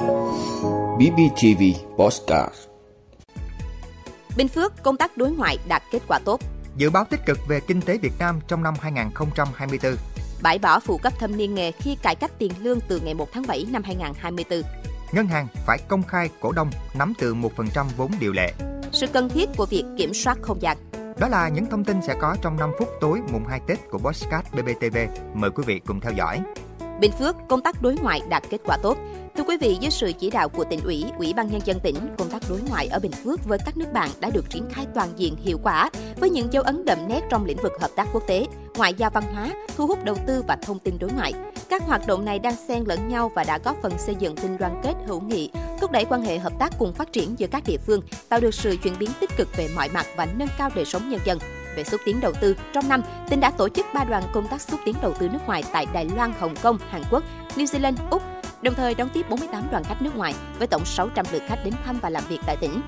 BBTV Postcard Bình Phước công tác đối ngoại đạt kết quả tốt. Dự báo tích cực về kinh tế Việt Nam trong năm 2024. Bãi bỏ phụ cấp thâm niên nghề khi cải cách tiền lương từ ngày 1 tháng 7 năm 2024. Ngân hàng phải công khai cổ đông nắm từ 1% vốn điều lệ. Sự cần thiết của việc kiểm soát không gian. Đó là những thông tin sẽ có trong 5 phút tối mùng 2 Tết của Postcard BBTV. Mời quý vị cùng theo dõi. Bình Phước công tác đối ngoại đạt kết quả tốt. Thưa quý vị, dưới sự chỉ đạo của tỉnh ủy, Ủy ban nhân dân tỉnh, công tác đối ngoại ở Bình Phước với các nước bạn đã được triển khai toàn diện hiệu quả với những dấu ấn đậm nét trong lĩnh vực hợp tác quốc tế, ngoại giao văn hóa, thu hút đầu tư và thông tin đối ngoại. Các hoạt động này đang xen lẫn nhau và đã góp phần xây dựng tình đoàn kết hữu nghị, thúc đẩy quan hệ hợp tác cùng phát triển giữa các địa phương, tạo được sự chuyển biến tích cực về mọi mặt và nâng cao đời sống nhân dân về xúc tiến đầu tư. Trong năm, tỉnh đã tổ chức 3 đoàn công tác xúc tiến đầu tư nước ngoài tại Đài Loan, Hồng Kông, Hàn Quốc, New Zealand, Úc, đồng thời đón tiếp 48 đoàn khách nước ngoài với tổng 600 lượt khách đến thăm và làm việc tại tỉnh.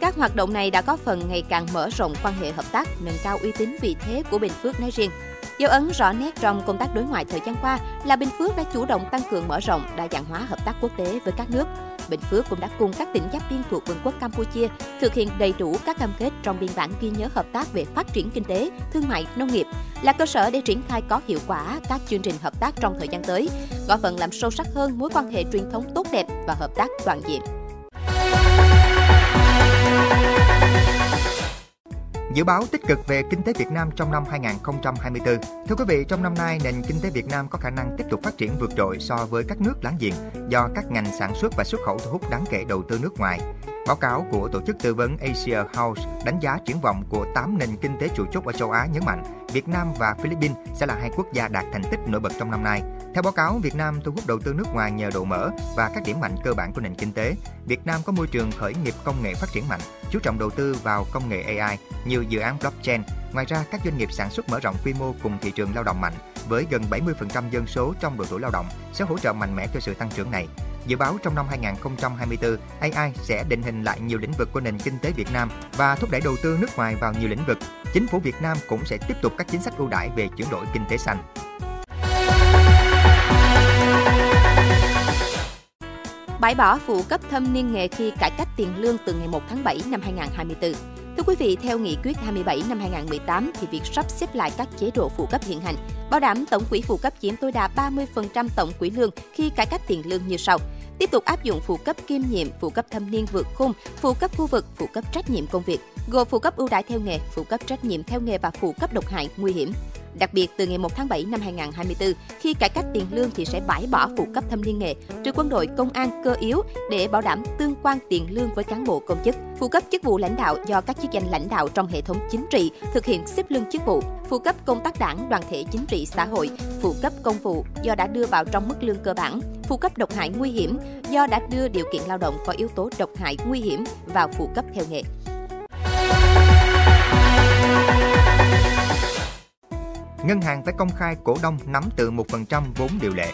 Các hoạt động này đã góp phần ngày càng mở rộng quan hệ hợp tác, nâng cao uy tín vị thế của Bình Phước nói riêng. Dấu ấn rõ nét trong công tác đối ngoại thời gian qua là Bình Phước đã chủ động tăng cường mở rộng đa dạng hóa hợp tác quốc tế với các nước. Bình Phước cũng đã cùng các tỉnh giáp biên thuộc Vương quốc Campuchia thực hiện đầy đủ các cam kết trong biên bản ghi nhớ hợp tác về phát triển kinh tế, thương mại, nông nghiệp là cơ sở để triển khai có hiệu quả các chương trình hợp tác trong thời gian tới, góp phần làm sâu sắc hơn mối quan hệ truyền thống tốt đẹp và hợp tác toàn diện. Dự báo tích cực về kinh tế Việt Nam trong năm 2024. Thưa quý vị, trong năm nay, nền kinh tế Việt Nam có khả năng tiếp tục phát triển vượt trội so với các nước láng giềng do các ngành sản xuất và xuất khẩu thu hút đáng kể đầu tư nước ngoài. Báo cáo của tổ chức tư vấn Asia House đánh giá triển vọng của 8 nền kinh tế trụ chốt ở châu Á nhấn mạnh Việt Nam và Philippines sẽ là hai quốc gia đạt thành tích nổi bật trong năm nay. Theo báo cáo, Việt Nam thu hút đầu tư nước ngoài nhờ độ mở và các điểm mạnh cơ bản của nền kinh tế. Việt Nam có môi trường khởi nghiệp công nghệ phát triển mạnh, chú trọng đầu tư vào công nghệ AI, nhiều dự án blockchain. Ngoài ra, các doanh nghiệp sản xuất mở rộng quy mô cùng thị trường lao động mạnh, với gần 70% dân số trong độ tuổi lao động sẽ hỗ trợ mạnh mẽ cho sự tăng trưởng này. Dự báo trong năm 2024, AI sẽ định hình lại nhiều lĩnh vực của nền kinh tế Việt Nam và thúc đẩy đầu tư nước ngoài vào nhiều lĩnh vực. Chính phủ Việt Nam cũng sẽ tiếp tục các chính sách ưu đãi về chuyển đổi kinh tế xanh. Bãi bỏ phụ cấp thâm niên nghề khi cải cách tiền lương từ ngày 1 tháng 7 năm 2024. Thưa quý vị, theo nghị quyết 27 năm 2018 thì việc sắp xếp lại các chế độ phụ cấp hiện hành, bảo đảm tổng quỹ phụ cấp chiếm tối đa 30% tổng quỹ lương khi cải cách tiền lương như sau. Tiếp tục áp dụng phụ cấp kiêm nhiệm, phụ cấp thâm niên vượt khung, phụ cấp khu vực, phụ cấp trách nhiệm công việc, gồm phụ cấp ưu đãi theo nghề, phụ cấp trách nhiệm theo nghề và phụ cấp độc hại nguy hiểm. Đặc biệt, từ ngày 1 tháng 7 năm 2024, khi cải cách tiền lương thì sẽ bãi bỏ phụ cấp thâm niên nghề, trừ quân đội, công an, cơ yếu để bảo đảm tương quan tiền lương với cán bộ công chức. Phụ cấp chức vụ lãnh đạo do các chức danh lãnh đạo trong hệ thống chính trị thực hiện xếp lương chức vụ. Phụ cấp công tác đảng, đoàn thể chính trị xã hội, phụ cấp công vụ do đã đưa vào trong mức lương cơ bản. Phụ cấp độc hại nguy hiểm do đã đưa điều kiện lao động có yếu tố độc hại nguy hiểm vào phụ cấp theo nghề. Ngân hàng phải công khai cổ đông nắm từ 1% vốn điều lệ.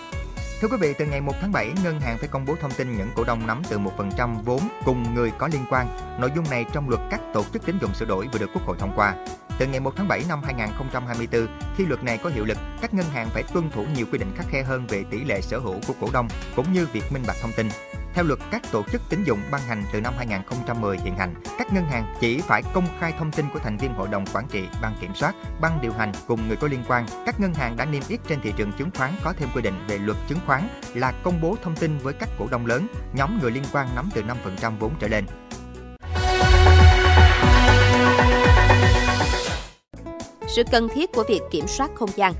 Thưa quý vị, từ ngày 1 tháng 7, ngân hàng phải công bố thông tin những cổ đông nắm từ 1% vốn cùng người có liên quan. Nội dung này trong luật các tổ chức tín dụng sửa đổi vừa được Quốc hội thông qua. Từ ngày 1 tháng 7 năm 2024, khi luật này có hiệu lực, các ngân hàng phải tuân thủ nhiều quy định khắc khe hơn về tỷ lệ sở hữu của cổ đông cũng như việc minh bạch thông tin. Theo luật các tổ chức tín dụng ban hành từ năm 2010 hiện hành, các ngân hàng chỉ phải công khai thông tin của thành viên hội đồng quản trị, ban kiểm soát, ban điều hành cùng người có liên quan. Các ngân hàng đã niêm yết trên thị trường chứng khoán có thêm quy định về luật chứng khoán là công bố thông tin với các cổ đông lớn, nhóm người liên quan nắm từ 5% vốn trở lên. Sự cần thiết của việc kiểm soát không gian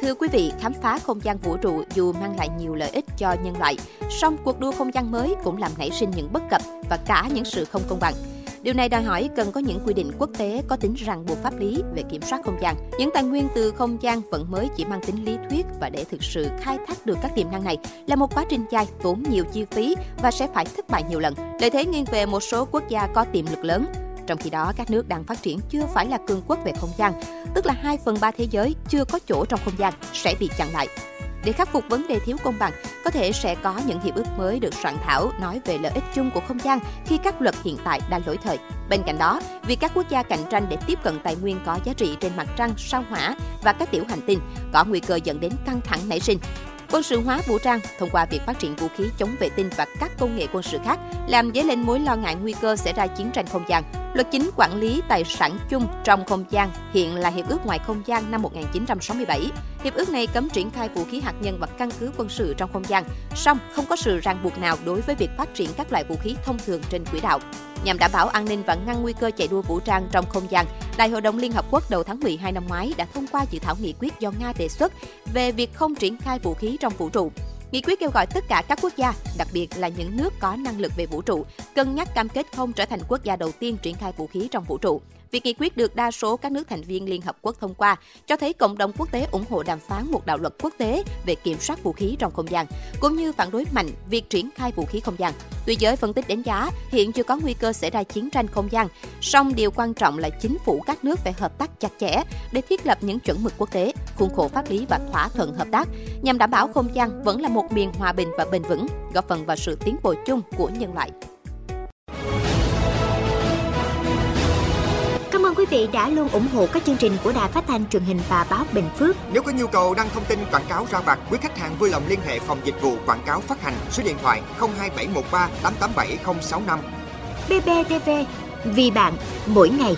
Thưa quý vị, khám phá không gian vũ trụ dù mang lại nhiều lợi ích cho nhân loại, song cuộc đua không gian mới cũng làm nảy sinh những bất cập và cả những sự không công bằng. Điều này đòi hỏi cần có những quy định quốc tế có tính ràng buộc pháp lý về kiểm soát không gian. Những tài nguyên từ không gian vẫn mới chỉ mang tính lý thuyết và để thực sự khai thác được các tiềm năng này là một quá trình dài tốn nhiều chi phí và sẽ phải thất bại nhiều lần. Lợi thế nghiêng về một số quốc gia có tiềm lực lớn, trong khi đó, các nước đang phát triển chưa phải là cường quốc về không gian, tức là 2 phần 3 thế giới chưa có chỗ trong không gian sẽ bị chặn lại. Để khắc phục vấn đề thiếu công bằng, có thể sẽ có những hiệp ước mới được soạn thảo nói về lợi ích chung của không gian khi các luật hiện tại đang lỗi thời. Bên cạnh đó, việc các quốc gia cạnh tranh để tiếp cận tài nguyên có giá trị trên mặt trăng, sao hỏa và các tiểu hành tinh có nguy cơ dẫn đến căng thẳng nảy sinh. quân sự hóa vũ trang thông qua việc phát triển vũ khí chống vệ tinh và các công nghệ quân sự khác, làm dấy lên mối lo ngại nguy cơ xảy ra chiến tranh không gian. Luật chính quản lý tài sản chung trong không gian hiện là Hiệp ước Ngoài không gian năm 1967. Hiệp ước này cấm triển khai vũ khí hạt nhân và căn cứ quân sự trong không gian, song không có sự ràng buộc nào đối với việc phát triển các loại vũ khí thông thường trên quỹ đạo. Nhằm đảm bảo an ninh và ngăn nguy cơ chạy đua vũ trang trong không gian, Đại hội đồng Liên Hợp Quốc đầu tháng 12 năm ngoái đã thông qua dự thảo nghị quyết do Nga đề xuất về việc không triển khai vũ khí trong vũ trụ. Nghị quyết kêu gọi tất cả các quốc gia, đặc biệt là những nước có năng lực về vũ trụ, cân nhắc cam kết không trở thành quốc gia đầu tiên triển khai vũ khí trong vũ trụ. Việc nghị quyết được đa số các nước thành viên Liên Hợp Quốc thông qua cho thấy cộng đồng quốc tế ủng hộ đàm phán một đạo luật quốc tế về kiểm soát vũ khí trong không gian, cũng như phản đối mạnh việc triển khai vũ khí không gian. Tuy giới phân tích đánh giá hiện chưa có nguy cơ xảy ra chiến tranh không gian, song điều quan trọng là chính phủ các nước phải hợp tác chặt chẽ để thiết lập những chuẩn mực quốc tế, khuôn khổ pháp lý và thỏa thuận hợp tác nhằm đảm bảo không gian vẫn là một miền hòa bình và bền vững, góp phần vào sự tiến bộ chung của nhân loại. Cảm ơn quý vị đã luôn ủng hộ các chương trình của Đài Phát thanh truyền hình và báo Bình Phước. Nếu có nhu cầu đăng thông tin quảng cáo ra vặt, quý khách hàng vui lòng liên hệ phòng dịch vụ quảng cáo phát hành số điện thoại 02713 887065. BBTV, vì bạn, mỗi ngày.